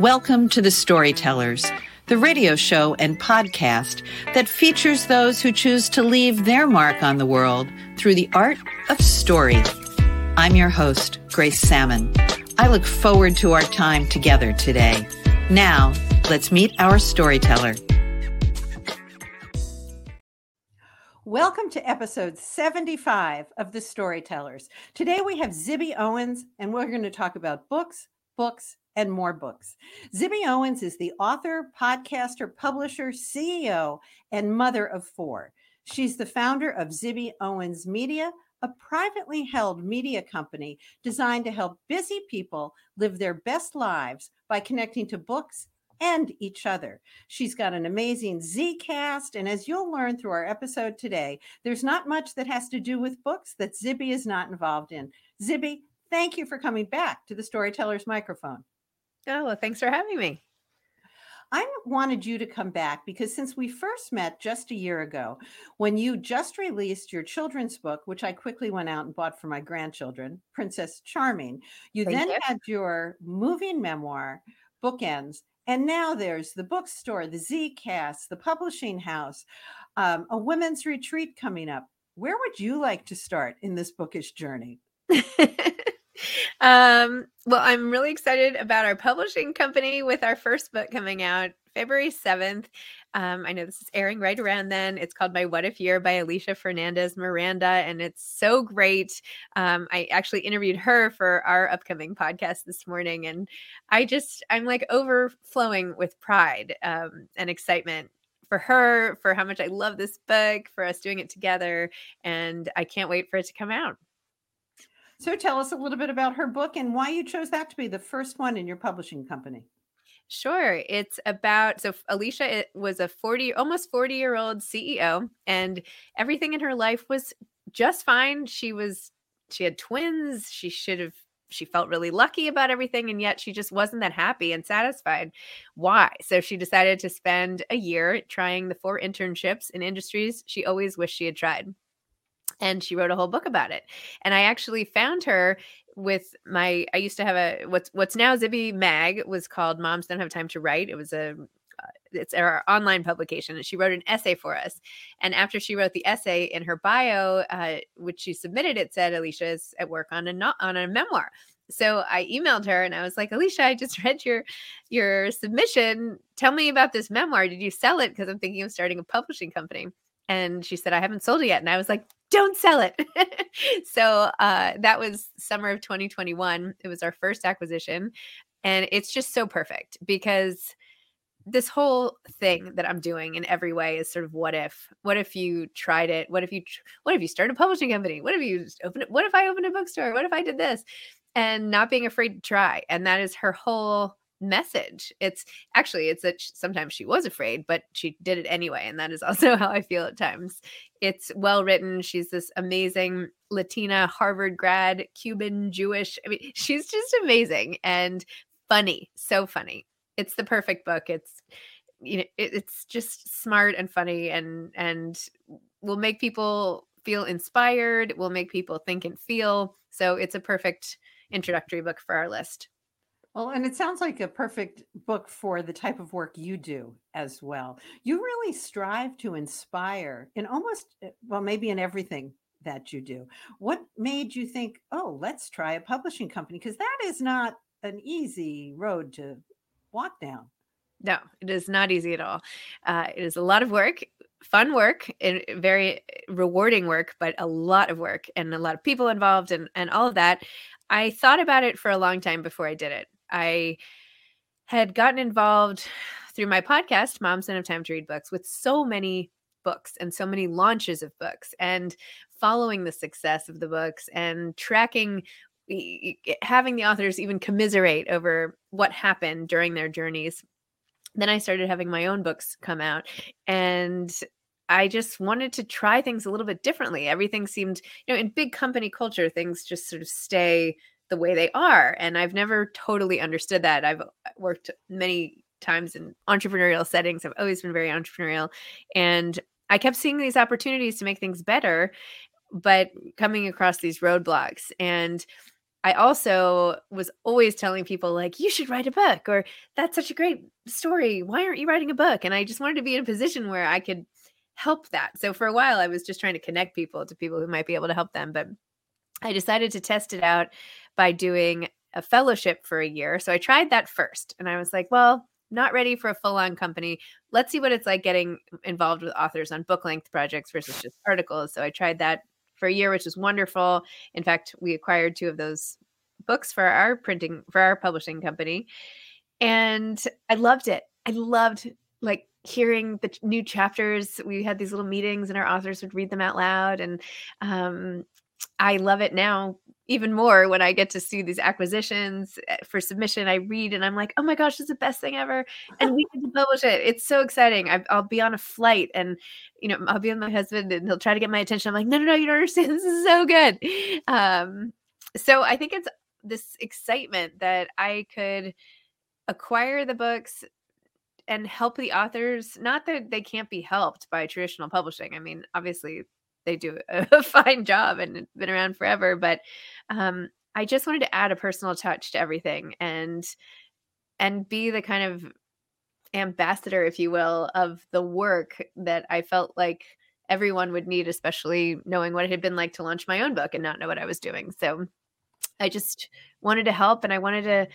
Welcome to The Storytellers, the radio show and podcast that features those who choose to leave their mark on the world through the art of story. I'm your host, Grace Sammon. I look forward to our time together today. Now, let's meet our storyteller. Welcome to episode 75 of The Storytellers. Today we have Zibby Owens, and we're going to talk about books, books, and more books. Zibby Owens is the author, podcaster, publisher, CEO, and mother of four. She's the founder of Zibby Owens Media, a privately held media company designed to help busy people live their best lives by connecting to books and each other. She's got an amazing Zcast. And as you'll learn through our episode today, there's not much that has to do with books that Zibby is not involved in. Zibby, thank you for coming back to the Storyteller's microphone. Oh, well, thanks for having me. I wanted you to come back because since we first met just a year ago, when you just released your children's book, which I quickly went out and bought for my grandchildren, Princess Charming, you Thank then you. had your moving memoir, Bookends, and now there's the bookstore, the Zcast, the publishing house, um, a women's retreat coming up. Where would you like to start in this bookish journey? um, well, I'm really excited about our publishing company with our first book coming out February 7th. Um, I know this is airing right around then. It's called My What If Year by Alisha Fernandez Miranda, and it's so great. Um, I actually interviewed her for our upcoming podcast this morning, and I just, I'm like overflowing with pride um, and excitement for her, for how much I love this book, for us doing it together, and I can't wait for it to come out. So tell us a little bit about her book and why you chose that to be the first one in your publishing company. Sure. It's about so Alisha was a 40 almost 40 year old CEO and everything in her life was just fine. She was she had twins. She should have she felt really lucky about everything and yet she just wasn't that happy and satisfied. Why? So she decided to spend a year trying the four internships in industries she always wished she had tried and she wrote a whole book about it. And I actually found her with my I used to have a what's what's now Zibby Mag was called Moms Don't Have Time to Write. It was a uh, it's our online publication and she wrote an essay for us and after she wrote the essay in her bio uh, which she submitted it said alisha is at work on a not on a memoir. So i emailed her and i was like alisha i just read your your submission. Tell me about this memoir. Did you sell it? Because i'm thinking of starting a publishing company. And she said i haven't sold it yet. And i was like don't sell it. so uh, that was summer of 2021. It was our first acquisition. And it's just so perfect because this whole thing that I'm doing in every way is sort of what if? What if you tried it? What if you what if you started a publishing company? What if you open it? What if I opened a bookstore? What if I did this? And not being afraid to try. And that is her whole message. It's actually it's that sometimes she was afraid, but she did it anyway, and that is also how I feel at times. It's well written. She's this amazing Latina Harvard grad, Cuban Jewish. I mean, she's just amazing and funny, so funny. It's the perfect book. It's you know, it, it's just smart and funny and and will make people feel inspired, will make people think and feel. So it's a perfect introductory book for our list. Well, and it sounds like a perfect book for the type of work you do as well. You really strive to inspire in almost, eh, well, maybe in everything that you do. What made you think, oh, let's try a publishing company? Because that is not an easy road to walk down. No, it is not easy at all. Uh, it is a lot of work, fun work, and very rewarding work, but a lot of work and a lot of people involved and, and all of that. I thought about it for a long time before I did it. I had gotten involved through my podcast, Moms Don't Have Time to Read Books, with so many books and so many launches of books and following the success of the books and tracking having the authors even commiserate over what happened during their journeys. Then i started having my own books come out and i just wanted to try things a little bit differently. Everything seemed you know in big company culture things just sort of stay the way they are. And I've never totally understood that. I've uh, worked many times in entrepreneurial settings. I've always been very entrepreneurial. And I kept seeing these opportunities to make things better, but coming across these roadblocks. And I also was always telling people like you should write a book or that's such a great story. Why aren't you writing a book? And I just wanted to be in a position where I could help that. So for a while I was just trying to connect people to people who might be able to help them, but I decided to test it out by doing a fellowship for a year. So I tried that first and I was like, well, not ready for a full on company. Let's see what it's like getting involved with authors on book length projects versus just articles. So I tried that for a year, which was wonderful. In fact, we acquired two of those books for our printing, for our publishing company. And I loved it. I loved like hearing the new chapters. We had these little meetings and our authors would read them out loud. And um, I love it now even more when I get to see these acquisitions eh, for submission. I read and I'm like, oh my gosh, it's the best thing ever. And we get to publish it. It's so exciting. I, will be on a flight and, you know, I'll be with my husband and he'll try to get my attention. I'm like, no, no, no, you don't understand. This is so good. Um, so I think it's this excitement that I could acquire the books and help the authors. Not that they can't be helped by traditional publishing. I mean, obviously they do a fine job and been around forever. But um, I just wanted to add a personal touch to everything and and be the kind of ambassador, if you will, of the work that I felt like everyone would need, especially knowing what it had been like to launch my own book and not know what I was doing. So I just wanted to help and I wanted to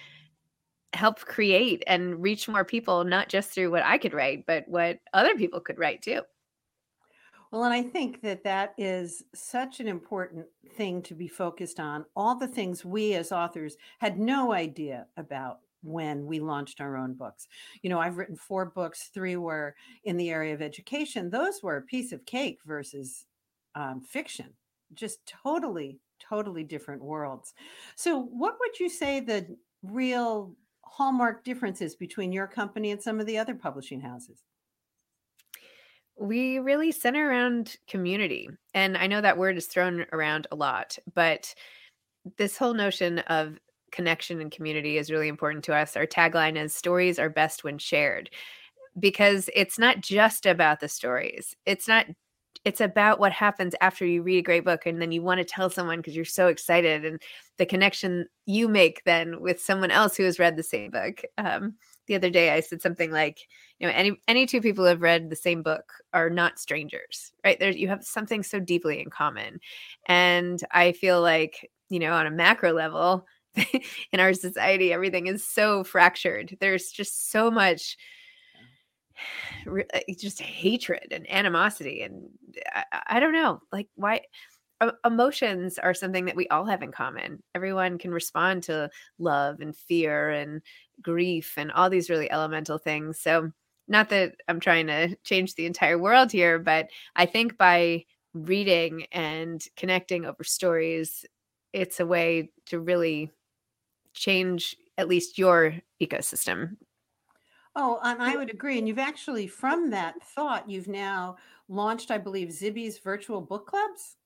help create and reach more people, not just through what I could write, but what other people could write too. Well, and I think that that is such an important thing to be focused on. All the things we as authors had no idea about when we launched our own books. You know, I've written four books, three were in the area of education. Those were a piece of cake versus um, fiction, just totally, totally different worlds. So, what would you say the real hallmark differences between your company and some of the other publishing houses? We really center around community. And I know that word is thrown around a lot, but this whole notion of connection and community is really important to us. Our tagline is stories are best when shared because it's not just about the stories. It's not it's about what happens after you read a great book and then you want to tell someone because you're so excited and the connection you make then with someone else who has read the same book. Um, the other day I said something like, you know, any any two people who have read the same book are not strangers, right? There you have something so deeply in common. And I feel like, you know, on a macro level, in our society, everything is so fractured. There's just so much eh, just hatred and animosity and I, I don't know like why emotions are something that we all have in common. Everyone can respond to love and fear and grief and all these really elemental things. So, not that I'm trying to change the entire world here, but I think by reading and connecting over stories, it's a way to really change at least your ecosystem. Oh, and I would agree. And you've actually, from that thought, you've now launched, I believe, Zibby's virtual book clubs.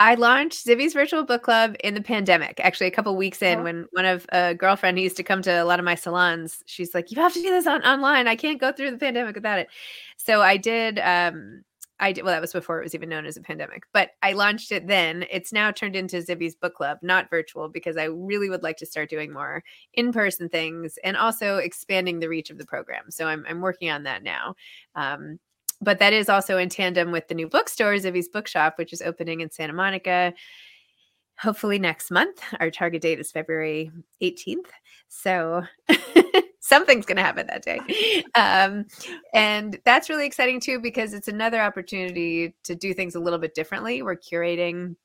I launched Zibby's virtual book club in the pandemic, actually a couple weeks in, oh. when one of a girlfriend who used to come to a lot of my salons, she's like, "You have to do this on online. I can't go through the pandemic without it." So I did. Um, I did. Well, that was before it was even known as a pandemic, but I launched it then. It's now turned into Zibby's book club, not virtual, because I really would like to start doing more in-person things and also expanding the reach of the program. So I'm I'm working on that now. Um, but that is also in tandem with the new bookstore, Zibby's Bookshop, which is opening in Santa Monica hopefully next month. Our target date is February 18th. So something's going to happen that day. Um, and that's really exciting too, because it's another opportunity to do things a little bit differently. We're curating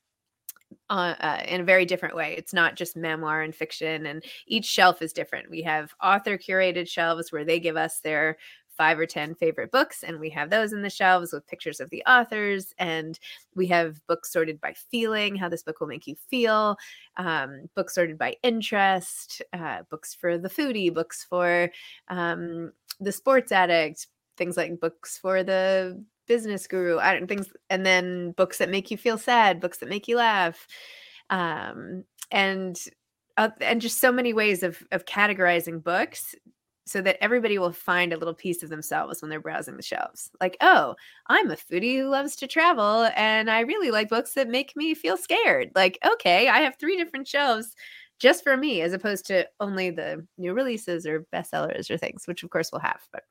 uh, uh, in a very different way. It's not just memoir and fiction, and each shelf is different. We have author curated shelves where they give us their five or 10 favorite books, and we have those in the shelves with pictures of the authors. And we have books sorted by feeling, how this book will make you feel, um, books sorted by interest, uh, books for the foodie, books for um, the sports addict, things like books for the business guru, I don't things, and then books that make you feel sad, books that make you laugh. Um, and uh, and just so many ways of of categorizing books so that everybody will find a little piece of themselves when they're browsing the shelves. Like, oh, I'm a foodie who loves to travel and I really like books that make me feel scared. Like, okay, I have three different shelves just for me as opposed to only the new releases or bestsellers or things, which of course we'll have. But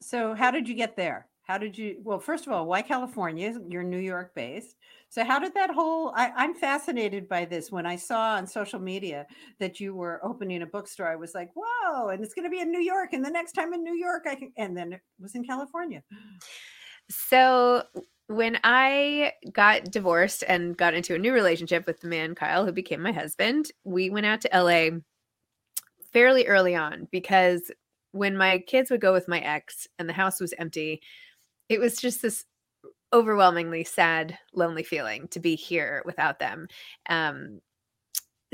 so how did you get there? How did you well, first of all, why California? You're New York based. So how did that whole I, I'm fascinated by this. When I saw on social media that you were opening a bookstore, I was like, whoa, and it's gonna be in New York. And the next time in New York, I can and then it was in California. So when I got divorced and got into a new relationship with the man Kyle who became my husband, we went out to LA fairly early on because when my kids would go with my ex and the house was empty, it was just this overwhelmingly sad, lonely feeling to be here without them. Um,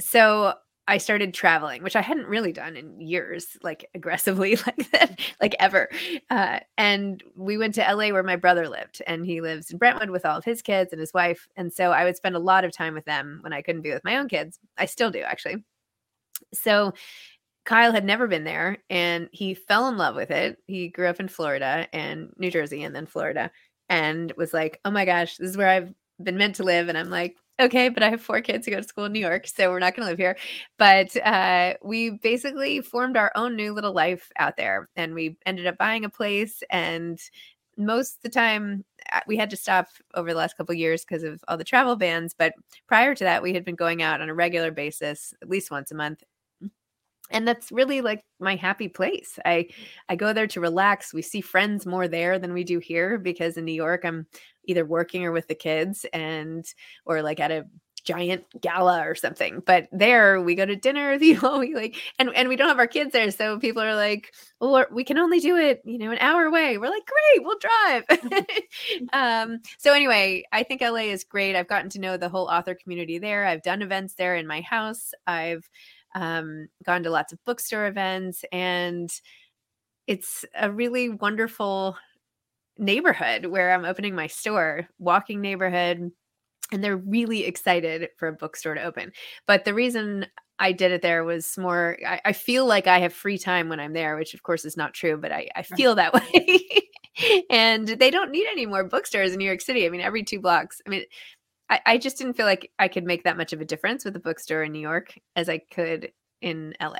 so I started traveling, which I hadn't really done in years, like aggressively, like that, like ever. Uh, and we went to LA where my brother lived, and he lives in Brentwood with all of his kids and his wife. And so I would spend a lot of time with them when I couldn't be with my own kids. I still do, actually. So Kyle had never been there and he fell in love with it. He grew up in Florida and New Jersey and then Florida and was like, oh my gosh, this is where I've been meant to live. And I'm like, okay, but I have four kids who go to school in New York, so we're not going to live here. But uh, we basically formed our own new little life out there, and we ended up buying a place. And most of the time, uh, we had to stop over the last couple years because of all the travel bans. But prior to that, we had been going out on a regular basis, at least once a month, and that's really like my happy place. I i go there to relax we see friends more there than we do here because in new york i'm either working or with the kids and or like at a giant gala or something but there we go to dinner you know we like and and we don't have our kids there so people are like well we can only do it you know an hour away. We're like great we'll drive. Um so anyway i think la is great. I've gotten to know the whole author community there. I've done events there in my house. I've um, gone to lots of bookstore events, and it's a really wonderful neighborhood where I'm opening my store, walking neighborhood, and they're really excited for a bookstore to open. But the reason I did it there was more, I, I feel like I have free time when I'm there, which of course is not true, but I, I feel that way. and they don't need any more bookstores in New York City. I mean, every two blocks. I mean, I, I just didn't feel like I could make that much of a difference with a bookstore in New York as I could in LA.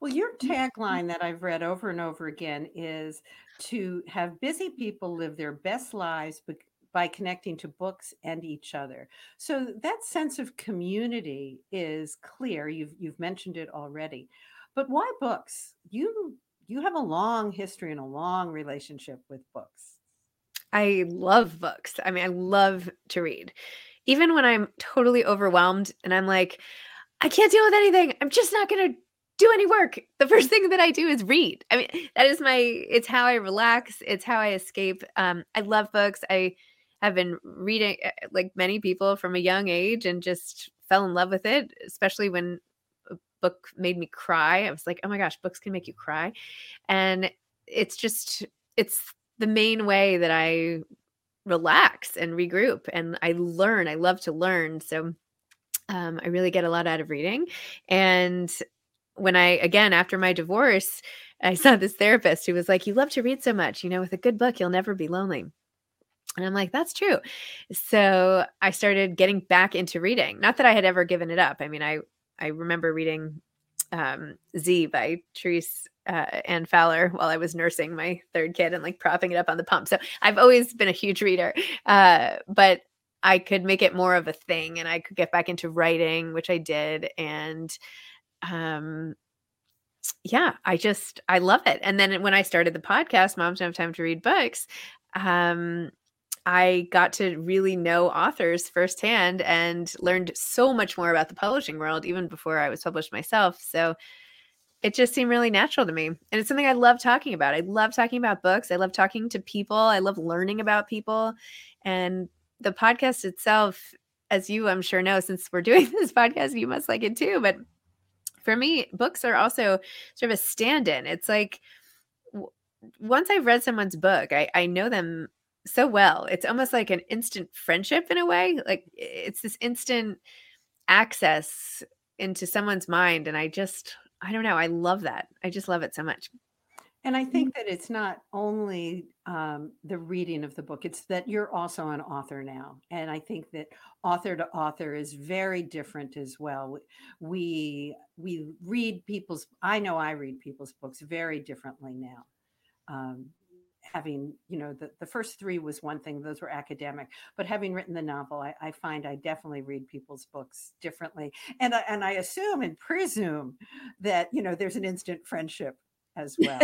Well, your mm, mm. tagline that I've read over and over again is to have busy people live their best lives by connecting to books and each other. So that sense of community is clear. You've you've mentioned it already. But why books? You you have a long history and a long relationship with books. I love books. I mean, I love to read. Even when I'm totally overwhelmed and I'm like, I can't deal with anything. I'm just not going to do any work. The first thing that I do is read. I mean, that is my it's how I relax, it's how I escape. Um I love books. I have been reading eh, like many people from a young age and just fell in love with it, especially when a book made me cry. I was like, "Oh my gosh, books can make you cry." And it's just it's the main way that I relax and regroup and I learn. I love to learn. So um, I really get a lot out of reading. And when I, again, after my divorce, I saw this therapist who was like, You love to read so much, you know, with a good book, you'll never be lonely. And I'm like, that's true. So I started getting back into reading. Not that I had ever given it up. I mean, I I remember reading um, Z by Therese uh, Anne Fowler while I was nursing my third kid and like propping it up on the pump. So I've always been a huge reader, uh, but I could make it more of a thing and I could get back into writing, which I did. And um, yeah, I just, I love it. And then when I started the podcast, Moms Don't Have Time to Read Books, um, I got to really know authors firsthand and learned so much more about the publishing world even before I was published myself. So it just seemed really natural to me. And it's something I love talking about. I love talking about books. I love talking to people. I love learning about people. And the podcast itself, as you I'm sure know, since we're doing this podcast, you must like it too. But for me, books are also sort of a stand in. It's like once I've read someone's book, I, I know them so well. It's almost like an instant friendship in a way. Like it's this instant access into someone's mind. And I just, I don't know. I love that. I just love it so much. And I think that it's not only um, the reading of the book, it's that you're also an author now. And I think that author to author is very different as well. We we read people's I know I read people's books very differently now. Um, having, you know, the, the first three was one thing, those were academic, but having written the novel, I, I find I definitely read people's books differently. And, I- and I assume and presume that, you know, there's an instant friendship as well.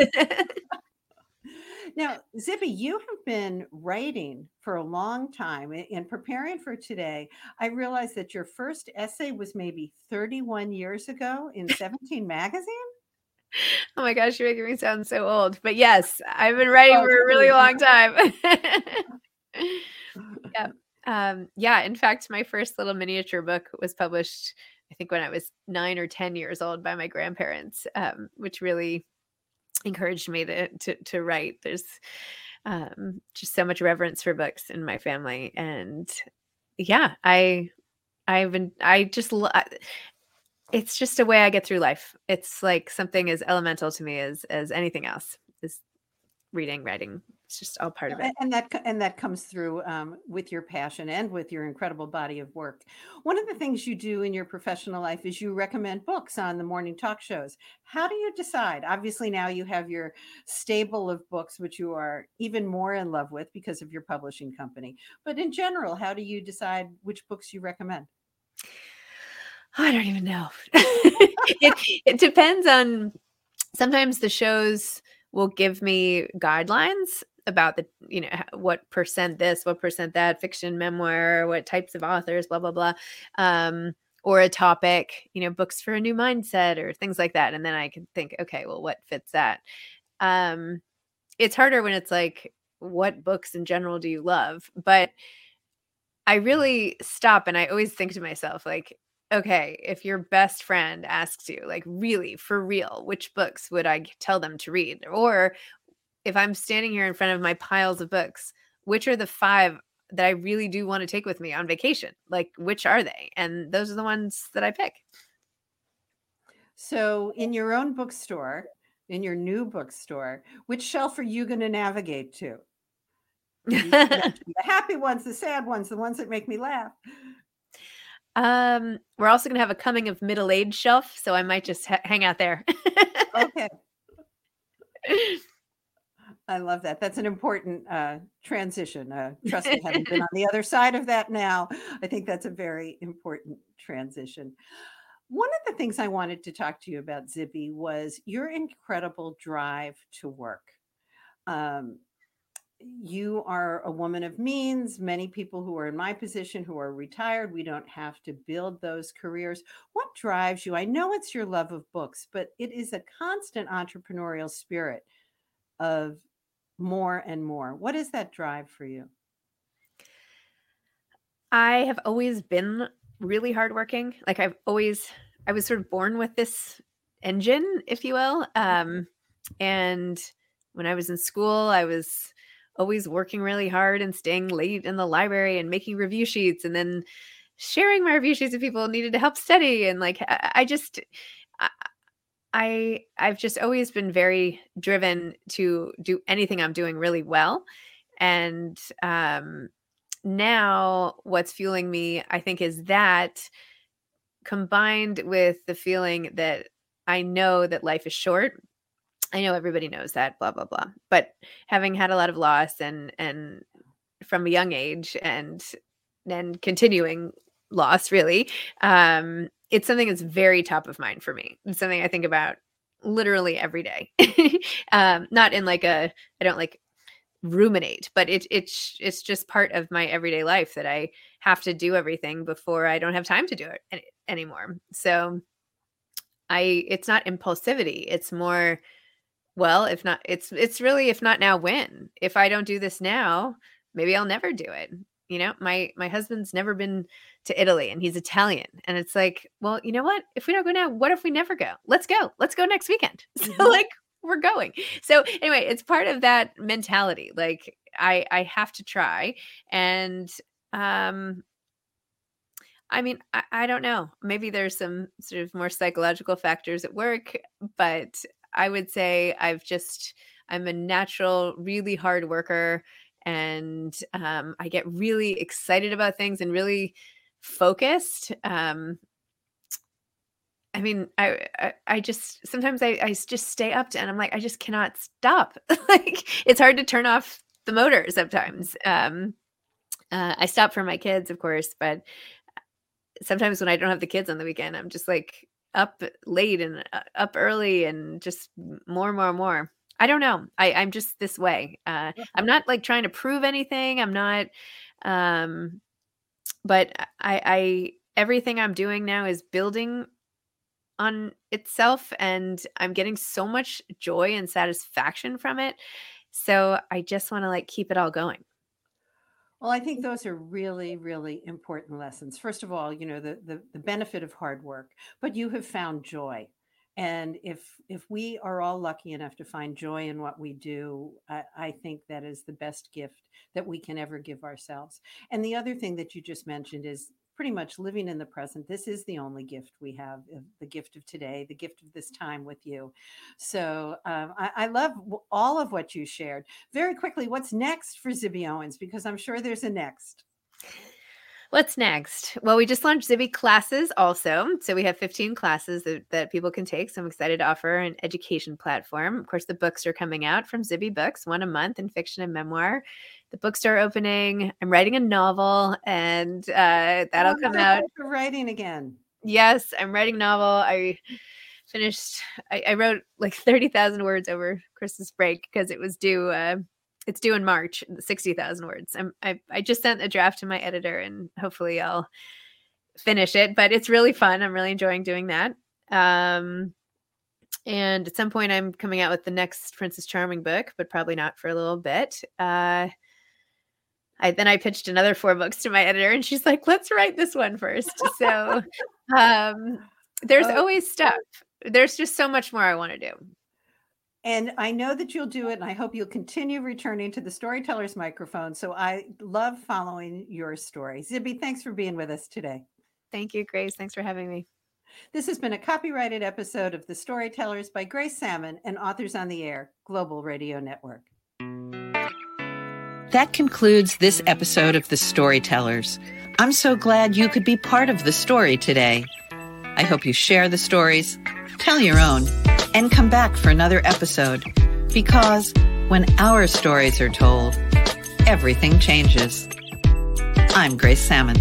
Now, Zibby you have been writing for a long time. In preparing for today, I realized that your first essay was maybe 31 years ago in 17 magazine. Oh my gosh, you're making me sound so old. But yes, I've been writing Oh, for a really long time. yeah. Um, yeah. In fact, my first little miniature book was published, I think, when I was nine or 10 years old by my grandparents, um, which really encouraged me to, to, to write. There's um, just so much reverence for books in my family. And yeah, I, I've been, I just, it's just a way I get through life. It's like something as elemental to me as, as anything else is reading, writing. It's just all part of it. And that and that comes through um, with your passion and with your incredible body of work. One of the things you do in your professional life is you recommend books on the morning talk shows. How do you decide? Obviously, now you have your stable of books, which you are even more in love with because of your publishing company. But in general, how do you decide which books you recommend? I don't even know. it, it depends on sometimes the shows will give me guidelines about the you know what percent this what percent that fiction memoir what types of authors blah blah blah um or a topic you know books for a new mindset or things like that and then i can think okay well what fits that um it's harder when it's like what books in general do you love but i really stop and i always think to myself like okay, if your best friend asks you, like, really, for real, which books would I tell them to read? Or if I'm standing here in front of my piles of books, which are the five that I really do want to take with me on vacation? Like, which are they? And those are the ones that I pick. So, in your own bookstore, in your new bookstore, which shelf are you going to navigate to? The happy ones, the sad ones, the ones that make me laugh. Um, we're also going to have a coming of middle age shelf. So I might just ha- hang out there. Okay. I love that. That's an important uh, transition. Uh, trust me, having been on the other side of that now, I think that's a very important transition. One of the things I wanted to talk to you about, Zibby, was your incredible drive to work. Um, you are a woman of means. Many people who are in my position who are retired, we don't have to build those careers. What drives you? I know it's your love of books, but it is a constant entrepreneurial spirit of more and more. What is that drive for you? I have always been really hardworking. Like I've always, I was sort of born with this engine, if you will. Um, and when I was in school, I was always working really hard and staying late in the library and making review sheets and then sharing my review sheets with people needed to help study. And like, I, just, I, I've just always been very driven to do anything I'm doing really well. And, um, now what's fueling me i think is that combined with the feeling that i know that life is short i know everybody knows that blah blah blah but having had a lot of loss and and from a young age and and continuing loss really um it's something that's very top of mind for me. It's something i think about literally every day. Um not in like a i don't like ruminate but it it's it's just part of my everyday life that i have to do everything before i don't have time to do it any, anymore. So i it's not impulsivity. It's more well if not it's it's really if not now when? If i don't do this now maybe i'll never do it. You know my my husband's never been to italy and he's italian and it's like well you know what? If we don't go now what if we never go? Let's go. Let's go next weekend. So Mhm. like we're going. So anyway it's part of that mentality like i i have to try and um I mean, I, I, don't know. Maybe there's some sort of more psychological factors at work, but I would say I've just, I'm a natural, really hard worker. And um, I get really excited about things and really focused. Um, I mean, I, I, I just sometimes I, I just stay up to, and I'm like, I just cannot stop. like it's hard to turn off the motor sometimes. Um, uh, I stop for my kids, of course, but sometimes when I don't have the kids on the weekend, I'm just like up late and uh, up early and just more, more, more. I don't know. I, I'm just this way. Uh, I'm not like trying to prove anything. I'm not, um, but I, I, everything I'm doing now is building on itself and I'm getting so much joy and satisfaction from it. So I just want to like keep it all going. Well, I think those are really, really important lessons. First of all, you know, the, the, the benefit of hard work, but you have found joy. And if if we are all lucky enough to find joy in what we do, I, I think that is the best gift that we can ever give ourselves. And the other thing that you just mentioned is pretty much living in the present. This is the only gift we have the gift of today, the gift of this time with you. So um, I, I, love all of what you shared. Very quickly, what's next for Zibby Owens? Because I'm sure there's a next. What's next? Well, we just launched Zibby classes also. So we have 15 classes that, that, people can take. So I'm excited to offer an education platform. Of course, the books are coming out from Zibby Books, one a month in fiction and memoir the bookstore opening. I'm writing a novel, and uh, that'll oh, come out. Writing again. Yes, I'm writing a novel. I finished. I, I wrote like thirty thousand words over Christmas break because it was due. Uh, it's due in March. Sixty thousand words. I'm, I I just sent a draft to my editor, and hopefully I'll finish it. But it's really fun. I'm really enjoying doing that. Um, and at some point, I'm coming out with the next Princess Charming book, but probably not for a little bit. Uh, I then I pitched another four books to my editor and she's like, let's write this one first. So um there's oh, always stuff. There's just so much more I want to do. And I know that you'll do it, and I hope you'll continue returning to the storyteller's microphone. So I love following your story. Zibby, thanks for being with us today. Thank you, Grace. Thanks for having me. This has been a copyrighted episode of The Storytellers by Grace Sammon and Authors on the Air, Global Radio Network. That concludes this episode of The Storytellers. I'm so glad you could be part of the story today. I hope you share the stories, tell your own, and come back for another episode because when our stories are told, everything changes. I'm Grace Sammon.